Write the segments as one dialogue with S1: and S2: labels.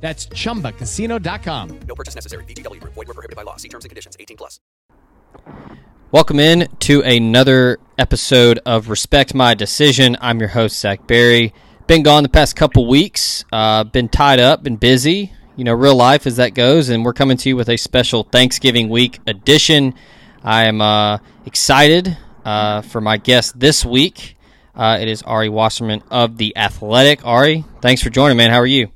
S1: That's chumbacasino.com.
S2: No purchase necessary. VGW Group. Void were prohibited by law. See terms and conditions. 18 plus.
S3: Welcome in to another episode of Respect My Decision. I'm your host Zach Barry. Been gone the past couple weeks. Uh, been tied up, been busy. You know, real life as that goes, and we're coming to you with a special Thanksgiving week edition. I am uh, excited uh, for my guest this week. Uh, it is Ari Wasserman of the Athletic. Ari, thanks for joining, man. How are you?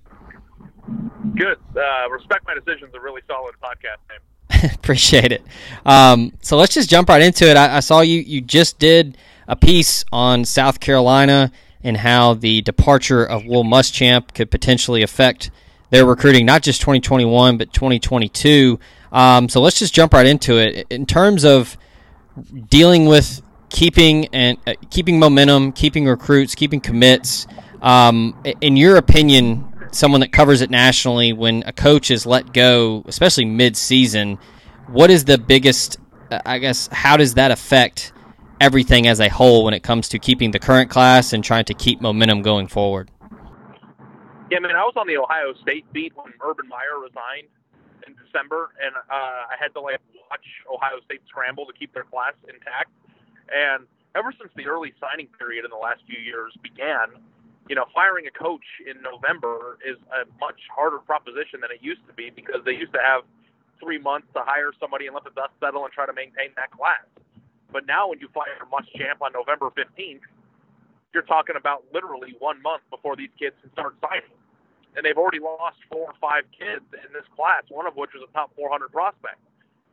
S4: Good. Uh, Respect My Decision is a really solid podcast name.
S3: Appreciate it. Um, so let's just jump right into it. I, I, saw you you just did a piece on South Carolina and how the departure of Will Muschamp could potentially affect their recruiting, not just 2021 but 2022. Um, so let's just jump right into it. In terms of dealing with keeping and uh, keeping momentum, keeping recruits, keeping commits. Um, in your opinion, someone that covers it nationally, when a coach is let go, especially mid-season, what is the biggest? Uh, I guess how does that affect everything as a whole when it comes to keeping the current class and trying to keep momentum going forward?
S4: Yeah, man, I was on the Ohio State beat when Urban Meyer resigned in December, and uh, I had to like watch Ohio State scramble to keep their class intact. And ever since the early signing period in the last few years began, you know, firing a coach in November is a much harder proposition than it used to be because they used to have three months to hire somebody and let the dust settle and try to maintain that class. But now, when you fire Muschamp on November 15th, you're talking about literally one month before these kids can start signing. And they've already lost four or five kids in this class, one of which was a top 400 prospect.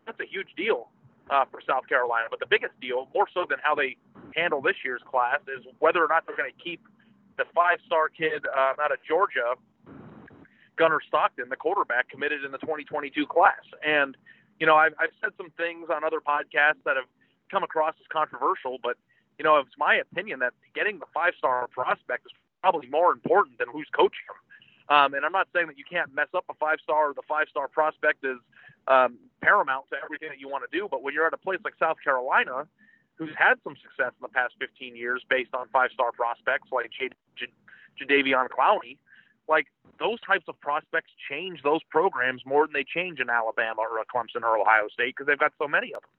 S4: That's a huge deal uh, for South Carolina. But the biggest deal, more so than how they handle this year's class, is whether or not they're going to keep – the five-star kid um, out of Georgia, Gunnar Stockton, the quarterback, committed in the 2022 class. And you know, I've, I've said some things on other podcasts that have come across as controversial, but you know, it's my opinion that getting the five-star prospect is probably more important than who's coaching him. Um, and I'm not saying that you can't mess up a five-star or the five-star prospect is um, paramount to everything that you want to do. But when you're at a place like South Carolina, who's had some success in the past 15 years based on five-star prospects like J- J- Jadeveon Clowney, like those types of prospects change those programs more than they change in Alabama or Clemson or Ohio State because they've got so many of them.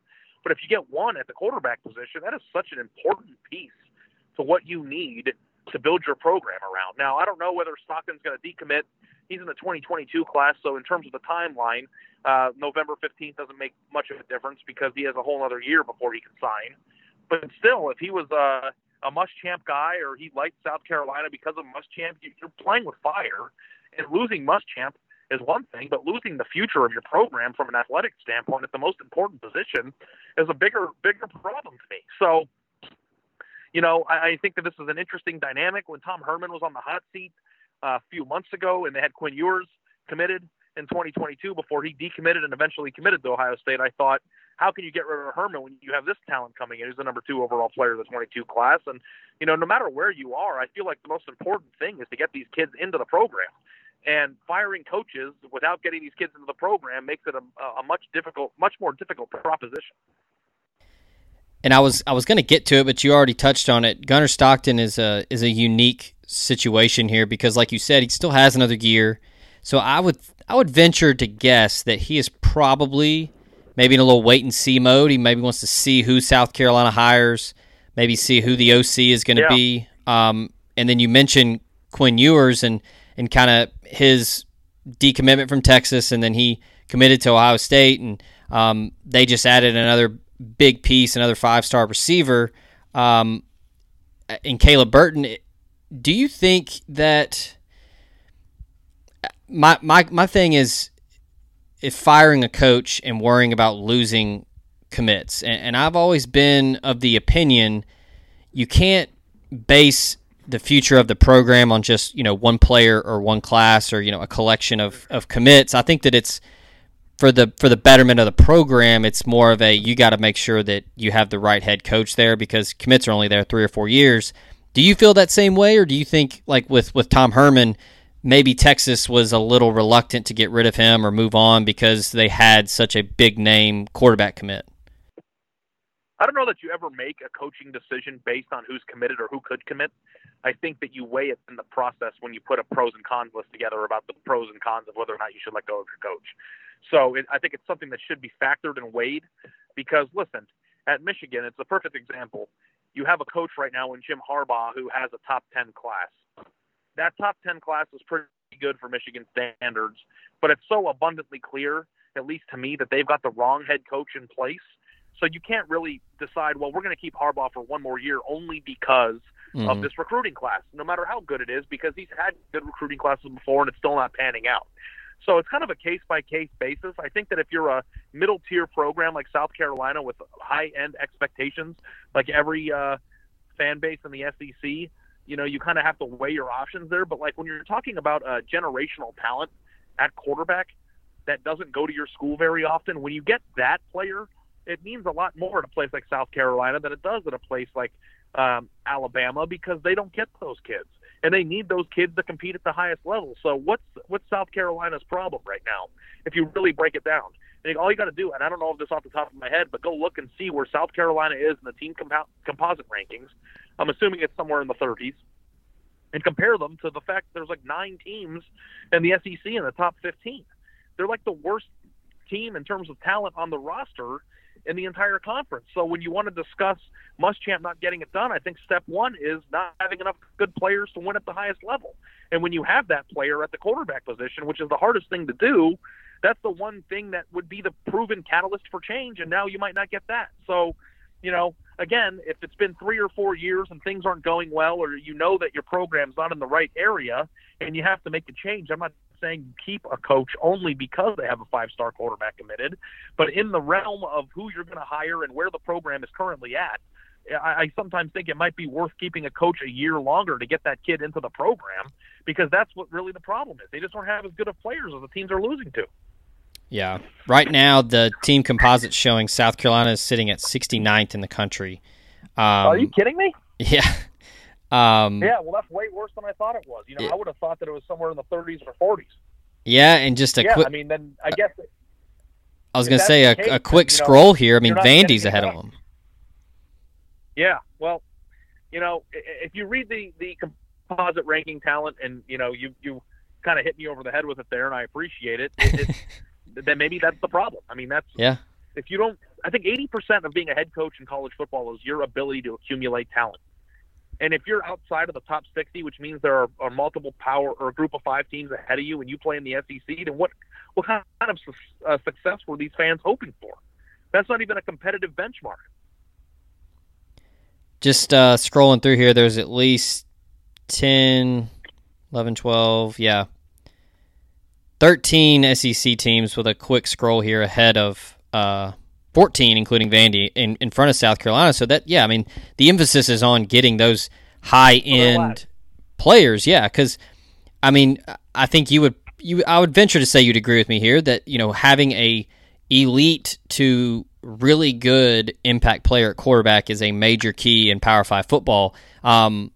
S4: But if you get one at the quarterback position, that is such an important piece to what you need to build your program around. Now, I don't know whether Stockton's going to decommit. He's in the 2022 class, so in terms of the timeline, uh, November 15th doesn't make much of a difference because he has a whole other year before he can sign. But still, if he was a, a Muschamp guy or he liked South Carolina because of Muschamp, you're playing with fire. And losing Muschamp is one thing, but losing the future of your program from an athletic standpoint at the most important position is a bigger, bigger problem to me. So, you know, I, I think that this is an interesting dynamic. When Tom Herman was on the hot seat uh, a few months ago, and they had Quinn Ewers committed in 2022 before he decommitted and eventually committed to Ohio State, I thought, how can you get rid of Herman when you have this talent coming in? He's the number two overall player of the 22 class, and you know, no matter where you are, I feel like the most important thing is to get these kids into the program. And firing coaches without getting these kids into the program makes it a, a much difficult, much more difficult proposition.
S3: And I was I was going to get to it, but you already touched on it. Gunnar Stockton is a is a unique situation here because, like you said, he still has another year. So I would I would venture to guess that he is probably maybe in a little wait and see mode. He maybe wants to see who South Carolina hires, maybe see who the OC is going to yeah. be. Um, and then you mentioned Quinn Ewers and and kind of his decommitment from Texas, and then he committed to Ohio State, and Um, they just added another big piece, another five star receiver um, in Caleb Burton. Do you think that my my my thing is if firing a coach and worrying about losing commits, and, and I've always been of the opinion you can't base the future of the program on just you know one player or one class or you know a collection of, of commits. I think that it's for the for the betterment of the program. It's more of a you got to make sure that you have the right head coach there because commits are only there three or four years. Do you feel that same way, or do you think like with with Tom Herman? Maybe Texas was a little reluctant to get rid of him or move on because they had such a big name quarterback commit.
S4: I don't know that you ever make a coaching decision based on who's committed or who could commit. I think that you weigh it in the process when you put a pros and cons list together about the pros and cons of whether or not you should let go of your coach. So it, I think it's something that should be factored and weighed because, listen, at Michigan, it's a perfect example. You have a coach right now in Jim Harbaugh who has a top 10 class. That top 10 class is pretty good for Michigan standards, but it's so abundantly clear, at least to me, that they've got the wrong head coach in place so you can't really decide, well, we're going to keep Harbaugh for one more year only because mm-hmm. of this recruiting class, no matter how good it is, because he's had good recruiting classes before and it's still not panning out. So it's kind of a case by case basis. I think that if you're a middle tier program like South Carolina with high end expectations, like every uh, fan base in the SEC, you know, you kind of have to weigh your options there. But like when you're talking about a generational talent at quarterback that doesn't go to your school very often, when you get that player it means a lot more at a place like South Carolina than it does at a place like um, Alabama because they don't get those kids and they need those kids to compete at the highest level. So what's what's South Carolina's problem right now? If you really break it down, and all you got to do, and I don't know if this off the top of my head, but go look and see where South Carolina is in the team compo- composite rankings. I'm assuming it's somewhere in the 30s, and compare them to the fact there's like nine teams in the SEC in the top 15. They're like the worst team in terms of talent on the roster in the entire conference. So when you want to discuss Muschamp not getting it done, I think step one is not having enough good players to win at the highest level. And when you have that player at the quarterback position, which is the hardest thing to do, that's the one thing that would be the proven catalyst for change. And now you might not get that. So, you know, again, if it's been three or four years and things aren't going well, or you know that your program's not in the right area and you have to make a change, I'm not saying keep a coach only because they have a five star quarterback committed, but in the realm of who you're going to hire and where the program is currently at, I, I sometimes think it might be worth keeping a coach a year longer to get that kid into the program because that's what really the problem is. They just don't have as good of players as the teams are losing to.
S3: Yeah. Right now, the team composite showing South Carolina is sitting at 69th in the country.
S4: Um, are you kidding me?
S3: Yeah. Um,
S4: yeah, well, that's way worse than I thought it was. You know, I would have thought that it was somewhere in the 30s or 40s.
S3: Yeah, and just a
S4: yeah,
S3: quick.
S4: I mean, then I guess.
S3: I was going to say a, case, a quick then, scroll know, here. I mean, Vandy's ahead of them.
S4: Yeah, well, you know, if you read the the composite ranking talent, and you know, you you kind of hit me over the head with it there, and I appreciate it. it then maybe that's the problem. I mean, that's
S3: yeah.
S4: If you don't, I think 80% of being a head coach in college football is your ability to accumulate talent. And if you're outside of the top 60, which means there are, are, multiple power or a group of five teams ahead of you, and you play in the SEC, then what what kind of su- uh, success were these fans hoping for? That's not even a competitive benchmark.
S3: Just uh, scrolling through here, there's at least 10, 11, 12, yeah, 13 SEC teams with a quick scroll here ahead of uh, 14, including Vandy, in, in front of South Carolina. So that, yeah, I mean, the emphasis is on getting those high end players. Yeah, because I mean, I think you would you I would venture to say you'd agree with me here that you know having a elite to really good impact player at quarterback is a major key in Power Five football. Um,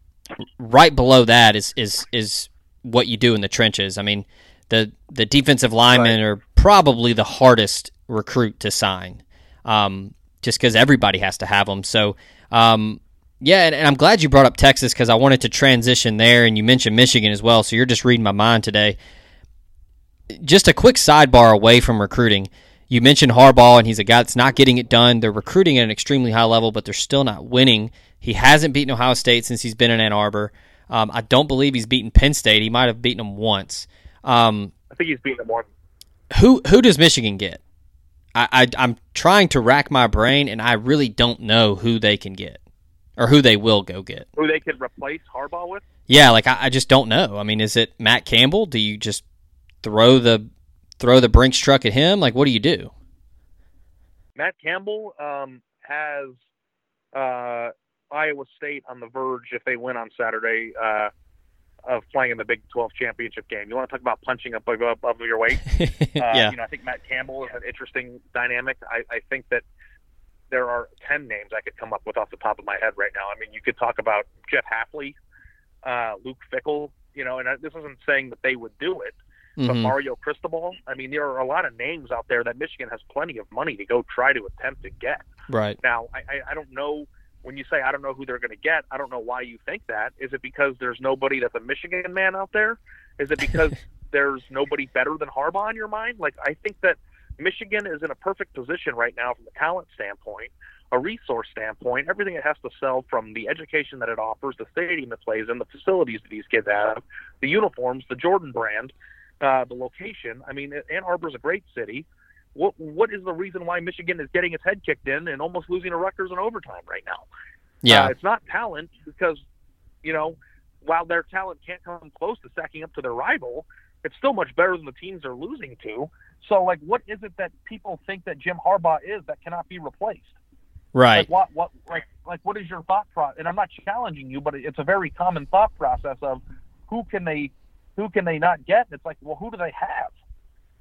S3: right below that is is is what you do in the trenches. I mean, the the defensive linemen right. are probably the hardest recruit to sign um, just because everybody has to have them. So, um, yeah, and, and, I'm glad you brought up Texas because I wanted to transition there, and you mentioned Michigan as well. So you're just reading my mind today. Just a quick sidebar away from recruiting. You mentioned Harbaugh, and he's a guy that's not getting it done. They're recruiting at an extremely high level, but they're still not winning. He hasn't beaten Ohio State since he's been in Ann Arbor. Um, I don't believe he's beaten Penn State. He might have beaten them once. Um,
S4: I think he's beaten them once.
S3: Who who does Michigan get? I, I I'm trying to rack my brain, and I really don't know who they can get or who they will go get.
S4: Who they could replace Harbaugh with?
S3: Yeah, like I, I just don't know. I mean, is it Matt Campbell? Do you just throw the throw the Brinks truck at him? Like, what do you do?
S4: Matt Campbell um, has uh, Iowa State on the verge if they win on Saturday uh, of playing in the Big 12 championship game. You want to talk about punching up above, above your weight? Uh,
S3: yeah.
S4: You know, I think Matt Campbell is an interesting dynamic. I, I think that there are 10 names I could come up with off the top of my head right now. I mean, you could talk about Jeff Hafley, uh, Luke Fickell, you know, and this isn't saying that they would do it, but
S3: Mhm.
S4: Mario Cristobal. I mean, there are a lot of names out there that Michigan has plenty of money to go try to attempt to get.
S3: Right.
S4: Now, I, I, I don't know when you say I don't know who they're going to get. I don't know why you think that. Is it because there's nobody that's a Michigan man out there? Is it because there's nobody better than Harbaugh in your mind? Like I think that Michigan is in a perfect position right now from a talent standpoint, a resource standpoint, everything it has to sell from the education that it offers, the stadium it plays in, the facilities that these kids have, the uniforms, the Jordan brand, uh, the location. I mean, Ann Arbor's a great city. What what is the reason why Michigan is getting its head kicked in and almost losing to Rutgers in overtime right now?
S3: Yeah.
S4: Uh, it's not talent because, you know, while their talent can't come close to stacking up to their rival, it's still much better than the teams they're losing to. So, like, what is it that people think that Jim Harbaugh is that cannot be replaced?
S3: right.
S4: Like, what, what, like, like, what is your thought process? And I'm not challenging you, but it's a very common thought process of who can they, who can they not get? It's like, well, who do they have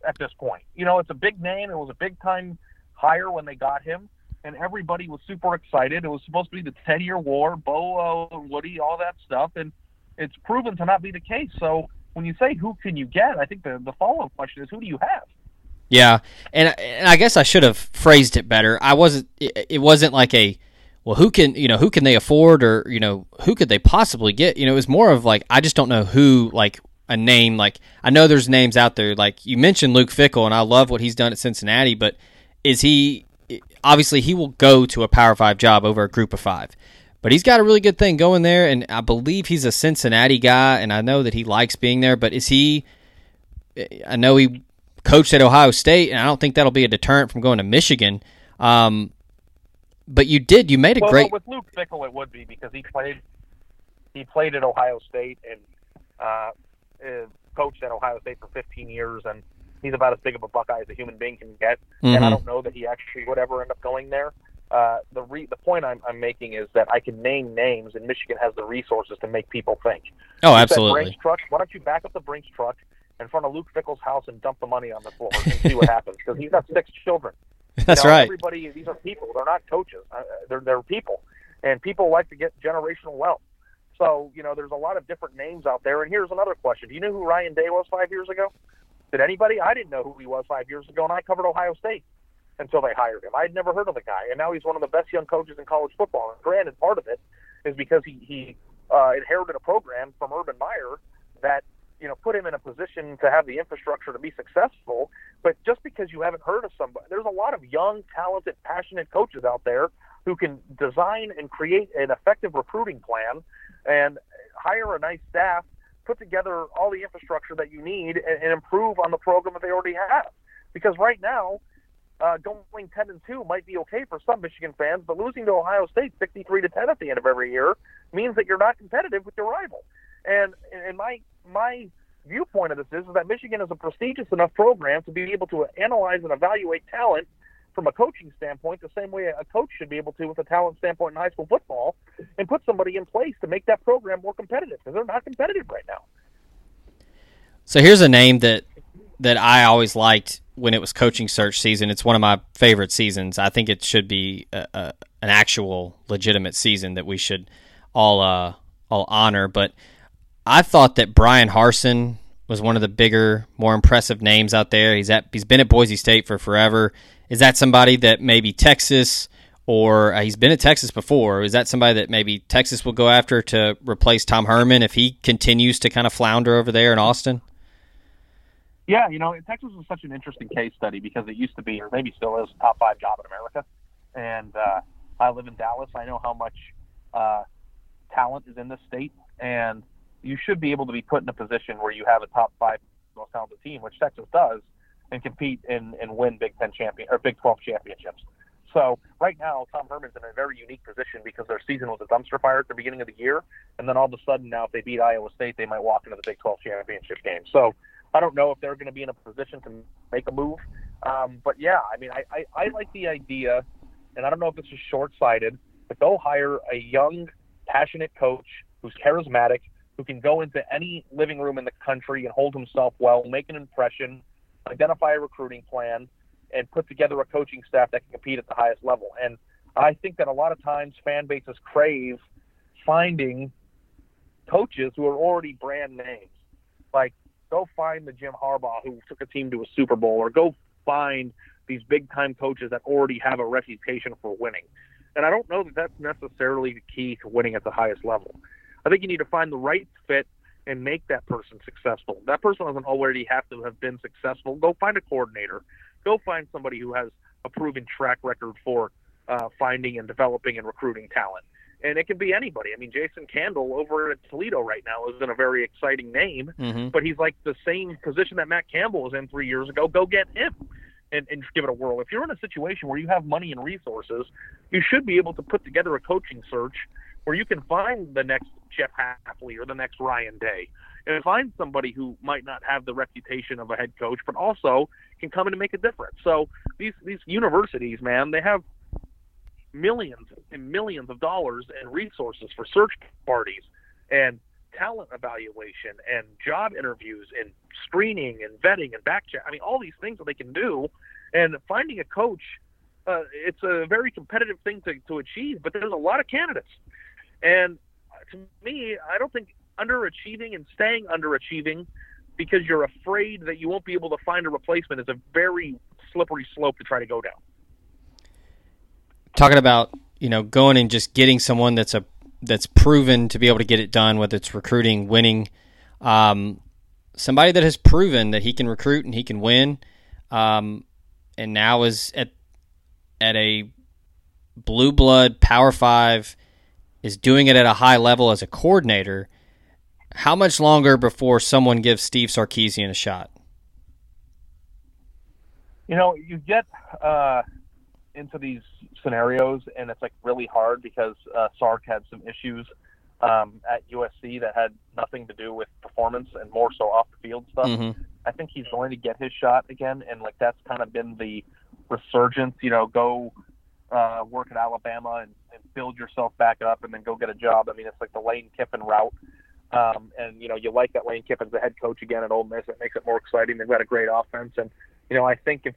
S4: at this point? You know, it's a big name. It was a big time hire when they got him, and everybody was super excited. It was supposed to be the 10 year war, Bo, uh, Woody, all that stuff, and it's proven to not be the case. So when you say who can you get, I think the the follow up question is who do you have?
S3: Yeah, and, and I guess I should have phrased it better. I wasn't. It, it wasn't like a, well, who can you know who can they afford or you know who could they possibly get? You know, it was more of like I just don't know who like a name. Like I know there's names out there. Like you mentioned Luke Fickell, and I love what he's done at Cincinnati, but is he obviously he will go to a Power Five job over a Group of Five. But he's got a really good thing going there, and I believe he's a Cincinnati guy, and I know that he likes being there. But is he? I know he coached at Ohio State, and I don't think that'll be a deterrent from going to Michigan. Um, but you did. You made a
S4: well,
S3: great.
S4: with Luke Fickell, it would be because he played he played at Ohio State and uh, uh, coached at Ohio State for 15 years, and he's about as big of a Buckeye as a human being can get. And I
S3: Mhm.
S4: don't know that he actually would ever end up going there. Uh, the re- the point I'm, I'm making is that I can name names, and Michigan has the resources to make people think.
S3: Oh, absolutely.
S4: Brinks truck. Why don't you back up the Brinks truck in front of Luke Fickell's house and dump the money on the floor and see what happens? Because he's got six children.
S3: That's
S4: You know,
S3: right.
S4: Everybody, these are people. They're not coaches. Uh, they're they're people, and people like to get generational wealth. So you know, there's a lot of different names out there. And here's another question: Do you know who Ryan Day was five years ago? Did anybody? I didn't know who he was five years ago, and I covered Ohio State until they hired him. I had never heard of the guy, and now he's one of the best young coaches in college football. And granted, part of it is because he he uh, inherited a program from Urban Meyer that you know put him in a position to have the infrastructure to be successful. But just because you haven't heard of somebody, there's a lot of young, talented, passionate coaches out there who can design and create an effective recruiting plan and hire a nice staff, put together all the infrastructure that you need, and, and improve on the program that they already have. Because right now, uh, going 10 and 2 might be okay for some Michigan fans, but losing to Ohio State 63 to 10 at the end of every year means that you're not competitive with your rival. And and my my viewpoint of this is, is that Michigan is a prestigious enough program to be able to analyze and evaluate talent from a coaching standpoint the same way a coach should be able to with a talent standpoint in high school football and put somebody in place to make that program more competitive because they're not competitive right now.
S3: So here's a name that that I always liked when it was coaching search season. It's one of my favorite seasons. I think it should be a, a, an actual legitimate season that we should all uh, all honor. But I thought that Bryan Harsin was one of the bigger, more impressive names out there. He's at he's been at Boise State for forever. Is that somebody that maybe Texas or uh, he's been at Texas before? Is that somebody that maybe Texas will go after to replace Tom Herman if he continues to kind of flounder over there in Austin?
S4: Yeah, you know, Texas is such an interesting case study because it used to be, or maybe still is, a top five job in America. And uh, I live in Dallas. I know how much uh, talent is in this state, and you should be able to be put in a position where you have a top five most talented team, which Texas does, and compete and, and win Big Ten champion or Big 12 championships. So right now, Tom Herman's in a very unique position because their season was a dumpster fire at the beginning of the year, and then all of a sudden now, if they beat Iowa State, they might walk into the Big 12 championship game. So I don't know if they're going to be in a position to make a move, um, but yeah, I mean, I, I, I like the idea, and I don't know if this is short-sighted, but go hire a young, passionate coach who's charismatic, who can go into any living room in the country and hold himself well, make an impression, identify a recruiting plan and put together a coaching staff that can compete at the highest level. And I think that a lot of times fan bases crave finding coaches who are already brand names. Like, go find the Jim Harbaugh who took a team to a Super Bowl, or go find these big time coaches that already have a reputation for winning. And I don't know that that's necessarily the key to winning at the highest level. I think you need to find the right fit and make that person successful. That person doesn't already have to have been successful. Go find a coordinator go find somebody who has a proven track record for uh, finding and developing and recruiting talent. And it can be anybody. I mean, Jason Candle over at Toledo right now is in a very exciting name,
S3: Mhm.
S4: but he's like the same position that Matt Campbell was in three years ago. Go get him and, and give it a whirl. If you're in a situation where you have money and resources, you should be able to put together a coaching search where you can find the next Jeff Hafley or the next Ryan Day and find somebody who might not have the reputation of a head coach, but also can come in and make a difference. So these these universities, man, they have millions and millions of dollars and resources for search parties and talent evaluation and job interviews and screening and vetting and back check. I mean, all these things that they can do. And finding a coach, uh, it's a very competitive thing to, to achieve, but there's a lot of candidates. And to me, I don't think underachieving and staying underachieving because you're afraid that you won't be able to find a replacement is a very slippery slope to try to go down.
S3: talking about you know going and just getting someone that's a that's proven to be able to get it done, whether it's recruiting, winning, um, somebody that has proven that he can recruit and he can win, um, and now is at at a blue blood Power Five, is doing it at a high level as a coordinator. How much longer before someone gives Steve Sarkisian a shot?
S4: You know, you get uh, into these scenarios, and it's like really hard because uh, Sark had some issues um, at USC that had nothing to do with performance and more so off the field stuff.
S3: Mhm.
S4: I think he's going to get his shot again, and like that's kind of been the resurgence. You know, go uh, work at Alabama and, and build yourself back up, and then go get a job. I mean, it's like the Lane Kiffin route. Um, and you know, you like that Lane Kiffin's the head coach again at Ole Miss. It makes it more exciting. They've got a great offense, and you know, I think if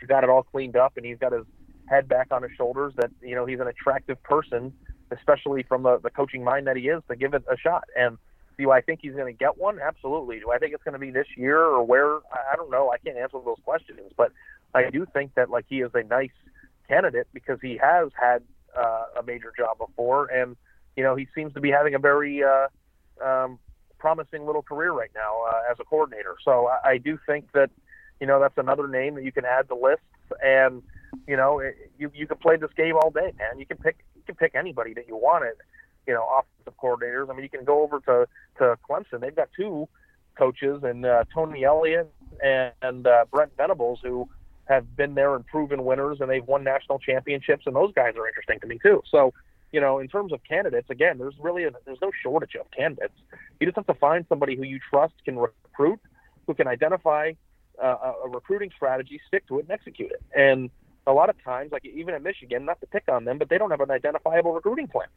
S4: he's got it all cleaned up and he's got his head back on his shoulders, that you know he's an attractive person, especially from the, the coaching mind that he is, to give it a shot. And do I think he's going to get one? Absolutely. Do I think it's going to be this year or where? I don't know. I can't answer those questions, but I do think that like he is a nice candidate because he has had uh, a major job before, and you know he seems to be having a very uh, um, promising little career right now uh, as a coordinator. So I, I do think that you know that's another name that you can add to lists, and you know it, you you can play this game all day, man. You can pick you can pick anybody that you want it. You know, offensive coordinators. I mean, you can go over to to Clemson. They've got two coaches, and uh, Tony Elliott and, and uh, Brent Venables, who have been there and proven winners, and they've won national championships. And those guys are interesting to me too. So, you know, in terms of candidates, again, there's really a, there's no shortage of candidates. You just have to find somebody who you trust can recruit, who can identify uh, a- recruiting strategy, stick to it, and execute it. And a lot of times, like even at Michigan, not to pick on them, but they don't have an identifiable recruiting plan.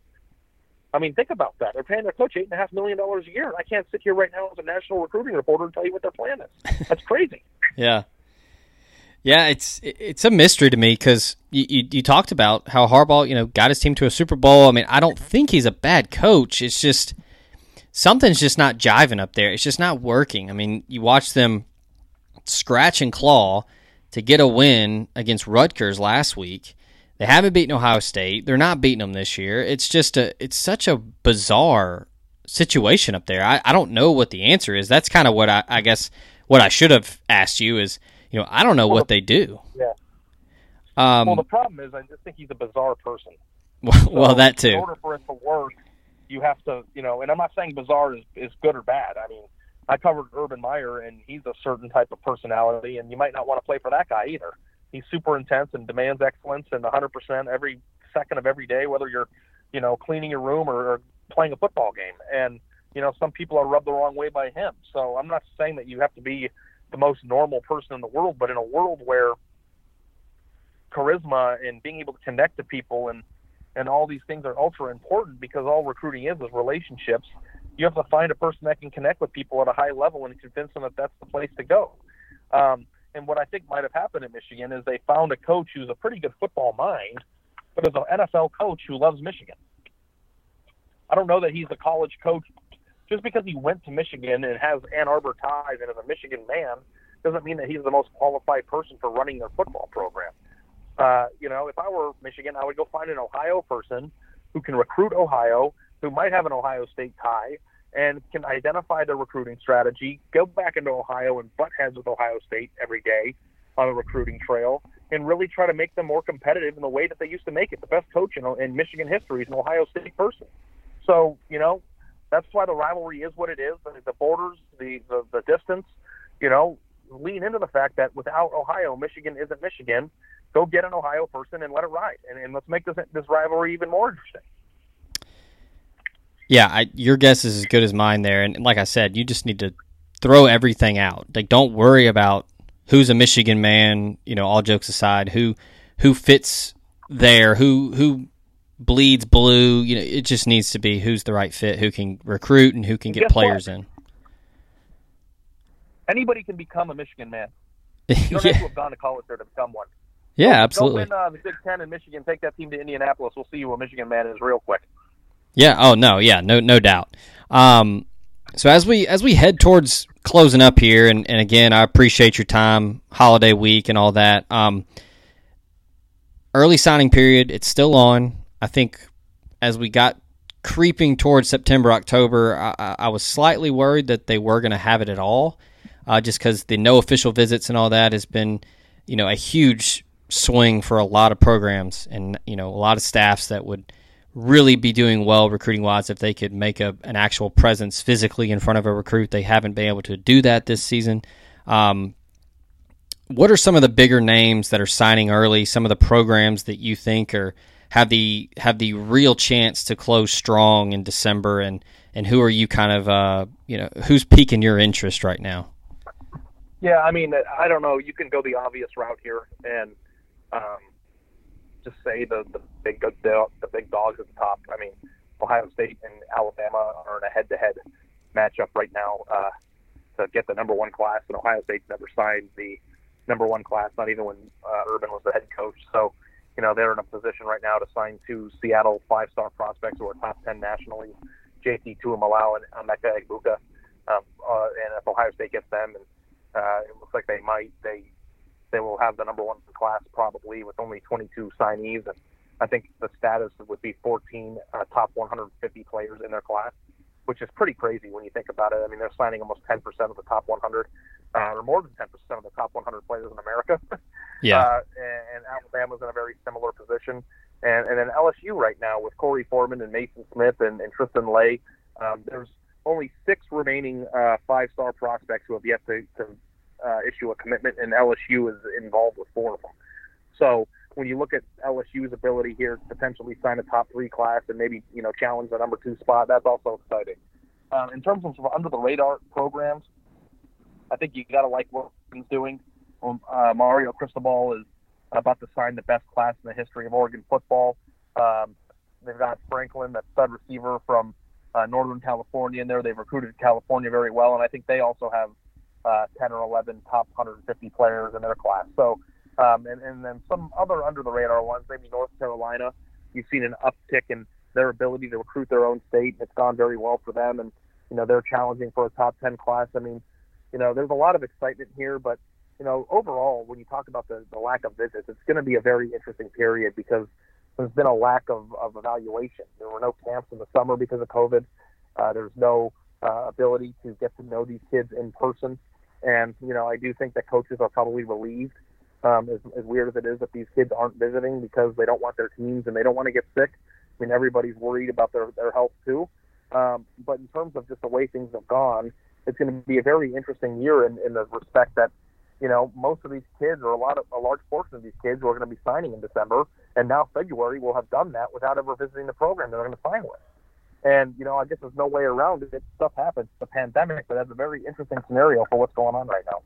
S4: I mean, think about that. They're paying their coach eight and a half million dollars a year. I can't sit here right now as a national recruiting reporter and tell you what their plan is. That's crazy.
S3: Yeah, yeah, it's it's a mystery to me because you, you you talked about how Harbaugh, you know, got his team to a Super Bowl. I mean, I don't think he's a bad coach. It's just something's just not jiving up there. It's just not working. I mean, you watch them scratch and claw to get a win against Rutgers last week. They haven't beaten Ohio State. They're not beating them this year. It's just a it's such a bizarre situation up there. I, I don't know what the answer is. That's kind of what I, I guess what I should have asked you is, you know, I don't know what they do.
S4: Yeah.
S3: Um,
S4: well, the problem is, I just think he's a bizarre person.
S3: well,
S4: So,
S3: that
S4: In
S3: too.
S4: order for it to work, you have to, you know, and I'm not saying bizarre is, is good or bad. I mean, I covered Urban Meyer, and he's a certain type of personality, and you might not want to play for that guy either. He's super intense and demands excellence and 100% every second of every day, whether you're, you know, cleaning your room or, or playing a football game. And you know, some people are rubbed the wrong way by him. So I'm not saying that you have to be the most normal person in the world, but in a world where charisma and being able to connect to people and and all these things are ultra important because all recruiting is is relationships. You have to find a person that can connect with people at a high level and convince them that that's the place to go. Um, and what I think might have happened at Michigan is they found a coach who's a pretty good football mind, but is an NFL coach who loves Michigan. I don't know that he's a college coach just because he went to Michigan and has Ann Arbor ties and is a Michigan man doesn't mean that he's the most qualified person for running their football program. Uh, you know, if I were Michigan, I would go find an Ohio person who can recruit Ohio, who might have an Ohio State tie, and can identify the recruiting strategy, go back into Ohio and butt heads with Ohio State every day on the recruiting trail, and really try to make them more competitive in the way that they used to make it. The best coach in, in Michigan history is an Ohio State person. So, you know, that's why the rivalry is what it is. The borders, the, the, the distance, you know, lean into the fact that without Ohio, Michigan isn't Michigan. Go get an Ohio person and let it ride, and, and let's make this this rivalry even more interesting.
S3: Yeah, I, your guess is as good as mine there. And like I said, you just need to throw everything out. Like, don't worry about who's a Michigan man. You know, all jokes aside, who who fits there, who who bleeds blue. You know, it just needs to be who's the right fit, who can recruit, and who can get players
S4: what?
S3: in.
S4: Anybody can become a Michigan man. You don't
S3: yeah.
S4: have to have gone to college there to become one.
S3: Yeah, absolutely.
S4: Go win uh, the Big Ten in Michigan. Take that team to Indianapolis. We'll see who a Michigan man is real quick.
S3: Yeah. Oh no. Yeah. No. No doubt. Um, so as we as we head towards closing up here, and, and again, I appreciate your time, holiday week, and all that. Um, early signing period. It's still on. I think as we got creeping towards September, October, I, I- was slightly worried that they were going to have it at all, uh, just because the no official visits and all that has been, you know, a huge swing for a lot of programs and you know a lot of staffs that would really be doing well recruiting wise if they could make a, an actual presence physically in front of a recruit. They haven't been able to do that this season. Um, what are some of the bigger names that are signing early? Some of the programs that you think are have the have the real chance to close strong in December, and and who are you kind of uh, you know who's piquing your interest right now?
S4: Yeah, I mean, I don't know. You can go the obvious route here and um, just say the the big the, the big dogs at the top. I mean, Ohio State and Alabama are in a head-to-head matchup right now uh, to get the number one class, and Ohio State's never signed the number one class, not even when uh, Urban was the head coach. So, you know, they're in a position right now to sign two Seattle five-star prospects who are top ten nationally, JT Tuimoloau and Emeka Egbuka. Um, uh, and if Ohio State gets them, and uh, it looks like they might, they they will have the number one class probably with only 22 signees. And I think the status would be 14 uh, top 150 players in their class, which is pretty crazy when you think about it. I mean, they're signing almost 10% of the top 100, uh, or more than 10% of the top 100 players in America.
S3: Yeah.
S4: Uh, and, and Alabama's in a very similar position. And, and then LSU right now with Korey Foreman and Maason Smith and, and Tristan Leigh, um, there's only six remaining uh, five-star prospects who have yet to, to uh, issue a commitment, and LSU is involved with four of them. So when you look at LSU's ability here to potentially sign a top three class and maybe you know challenge the number two spot, that's also exciting. Um, in terms of under the radar programs, I think you got to like what Oregon's doing. Um, uh, Mario Cristobal is about to sign the best class in the history of Oregon football. Um, they've got Franklin, that stud receiver from uh, Northern California, in there. They've recruited California very well, and I think they also have uh, 10 or 11 top 150 players in their class. So, um, and, and then some other under the radar ones, maybe North Carolina. You've seen an uptick in their ability to recruit their own state, it's gone very well for them. And you know they're challenging for a top 10 class. I mean, you know, there's a lot of excitement here, but you know, overall, when you talk about the, the lack of visits, it's going to be a very interesting period because there's been a lack of, of evaluation. There were no camps in the summer because of COVID. Uh, there's no uh, ability to get to know these kids in person. And, you know, I do think that coaches are probably relieved, um, as, as weird as it is, that these kids aren't visiting because they don't want their teams and they don't want to get sick. I mean, everybody's worried about their, their health too. Um, but in terms of just the way things have gone, it's going to be a very interesting year in, in the respect that you know most of these kids or a lot of a large portion of these kids are going to be signing in December, and now February will have done that without ever visiting the program they're going to sign with. And you know, I guess there's no way around it. Stuff happens. The pandemic, but that's a very interesting scenario for what's going on right now.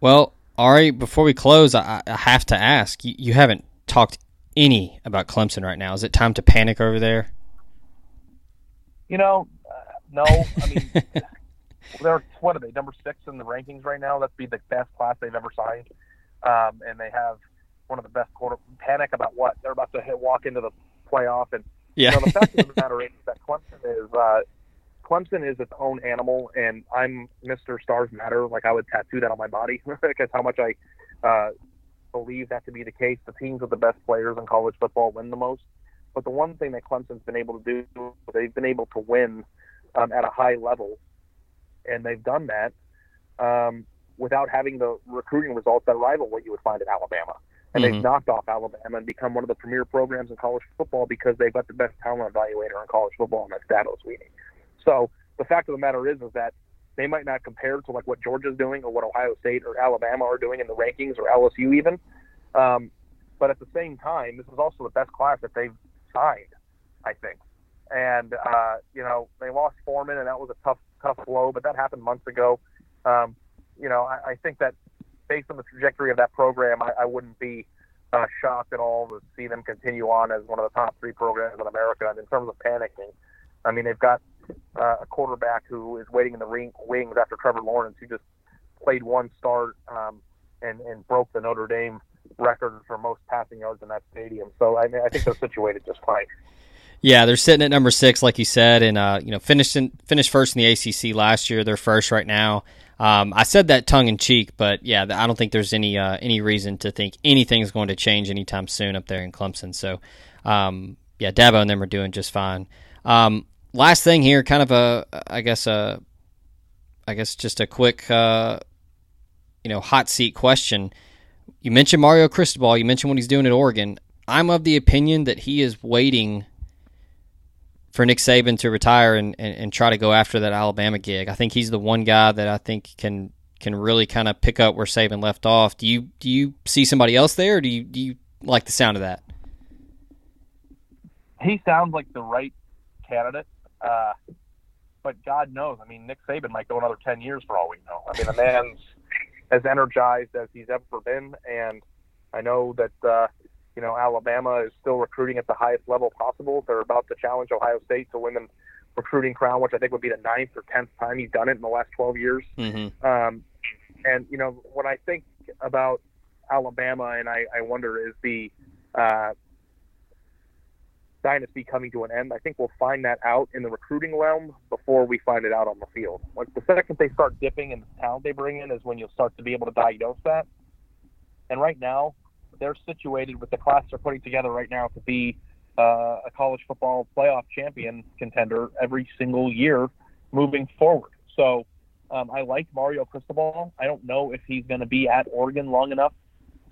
S3: Well, Ari, before we close, I, I have to ask you, you haven't talked any about Clemson right now. Is it time to panic over there?
S4: You know, no. I mean, they're what are they number six in the rankings right now? That'd be the best class they've ever signed, um, and they have one of the best quarter. Panic about what? They're about to hit, walk into the playoff, and
S3: Yeah.
S4: you know, the fact of the matter is that Clemson is uh, Clemson is its own animal, and I'm Mr. Stars Matter. Like I would tattoo that on my body because how much I uh, believe that to be the case. The teams with the best players in college football win the most. But the one thing that Clemson's been able to do, they've been able to win um, at a high level, and they've done that um, without having the recruiting results that rival what you would find at Alabama. And
S3: Mhm.
S4: they've knocked off Alabama and become one of the premier programs in college football because they've got the best talent evaluator in college football, and that's Dabo Swinney. So the fact of the matter is, is that they might not compare to like what Georgia's doing or what Ohio State or Alabama are doing in the rankings or LSU even. Um, but at the same time, this is also the best class that they've signed, I think. And uh, you know, they lost Foreman, and that was a tough, tough blow. But that happened months ago. Um, you know, I, I think that based on the trajectory of that program, I, I wouldn't be uh, shocked at all to see them continue on as one of the top three programs in America. And in terms of panicking, I mean, they've got uh, a quarterback who is waiting in the ring, wings after Trevor Lawrence, who just played one start um, and, and broke the Notre Dame record for most passing yards in that stadium. So I, mean, I think they're situated just fine.
S3: Yeah, they're sitting at number six, like you said, and uh, you know finished in, finished first in the ACC last year. They're first right now. Um, I said that tongue in cheek, but yeah, I don't think there's any uh, any reason to think anything's going to change anytime soon up there in Clemson. So, um, yeah, Dabo and them are doing just fine. Um, last thing here, kind of a, I guess a, I guess just a quick, uh, you know, hot seat question. You mentioned Mario Cristobal. You mentioned what he's doing at Oregon. I'm of the opinion that he is waiting for Nick Saban to retire and, and, and try to go after that Alabama gig. I think he's the one guy that I think can can really kind of pick up where Saban left off. Do you do you see somebody else there? Or do you do you like the sound of that?
S4: He sounds like the right candidate, uh, but God knows. I mean, Nick Saban might go another ten years for all we know. I mean, the man's as energized as he's ever been, and I know that uh, you know Alabama is still recruiting at the highest level possible. They're about to challenge Ohio State to win the recruiting crown, which I think would be the ninth or tenth time he's done it in the last twelve years.
S3: Mm-hmm.
S4: Um, and you know, when I think about Alabama, and I, I wonder is the uh, dynasty coming to an end? I think we'll find that out in the recruiting realm before we find it out on the field. Like the second they start dipping in the talent they bring in is when you'll start to be able to diagnose that. And right now, they're situated with the class they're putting together right now to be uh, a college football playoff champion contender every single year moving forward. So um, I like Mario Cristobal. I don't know if he's going to be at Oregon long enough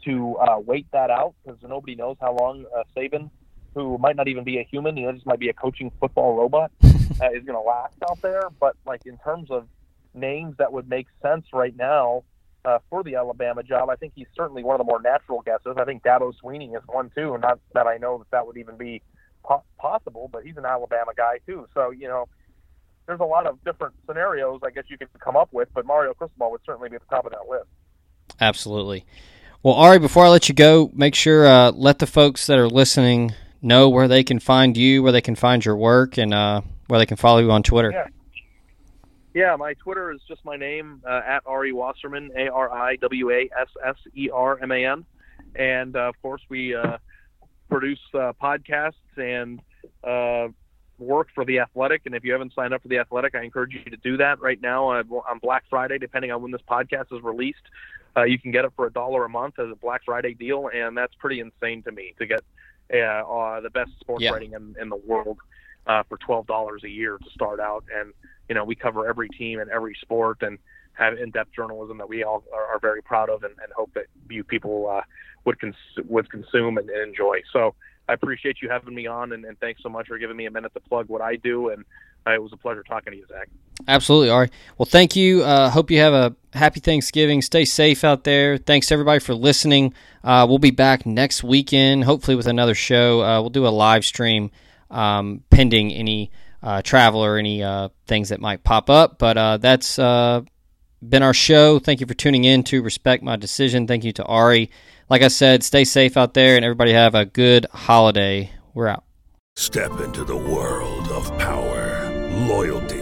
S4: to uh, wait that out because nobody knows how long uh, Saban, who might not even be a human, he just might be a coaching football robot, uh, is going to last out there. But like in terms of names that would make sense right now uh, for the Alabama job, I think he's certainly one of the more natural guesses. I think Dabo Swinney is one too. Not that I know that that would even be po- possible, but he's an Alabama guy too. So you know, there's a lot of different scenarios I guess you could come up with, but Mario Cristobal would certainly be at the top of that list.
S3: Absolutely. Well, Ari, before I let you go, make sure uh, let the folks that are listening know where they can find you, where they can find your work, and uh, where they can follow you on Twitter.
S4: Yeah. Yeah, my Twitter is just my name uh, at Ari Wasserman, A R I W A S S E R M A N, and uh, of course we uh, produce uh, podcasts and uh, work for the Athletic. And if you haven't signed up for the Athletic, I encourage you to do that right now uh, on Black Friday, depending on when this podcast is released. Uh, you can get it for a dollar a month as a Black Friday deal, and that's pretty insane to me to get uh, uh, the best sports
S3: Yeah.
S4: writing in, in the world uh, for twelve dollars a year to start out. And you know, we cover every team and every sport, and have in-depth journalism that we all are, are very proud of, and, and hope that you people uh, would cons- would consume and, and enjoy. So I appreciate you having me on, and, and thanks so much for giving me a minute to plug what I do. And Uh, it was a pleasure talking to you, Zach.
S3: Absolutely, Ari. Well, thank you. Uh, hope you have a happy Thanksgiving. Stay safe out there. Thanks everybody for listening. Uh, we'll be back next weekend, hopefully with another show. Uh, we'll do a live stream um, pending any uh, travel or any uh, things that might pop up. But uh, that's uh, been our show. Thank you for tuning in to Respect My Decision. Thank you to Ari. Like I said, stay safe out there, and everybody have a good holiday. We're out.
S5: Step into the world of power, loyalty,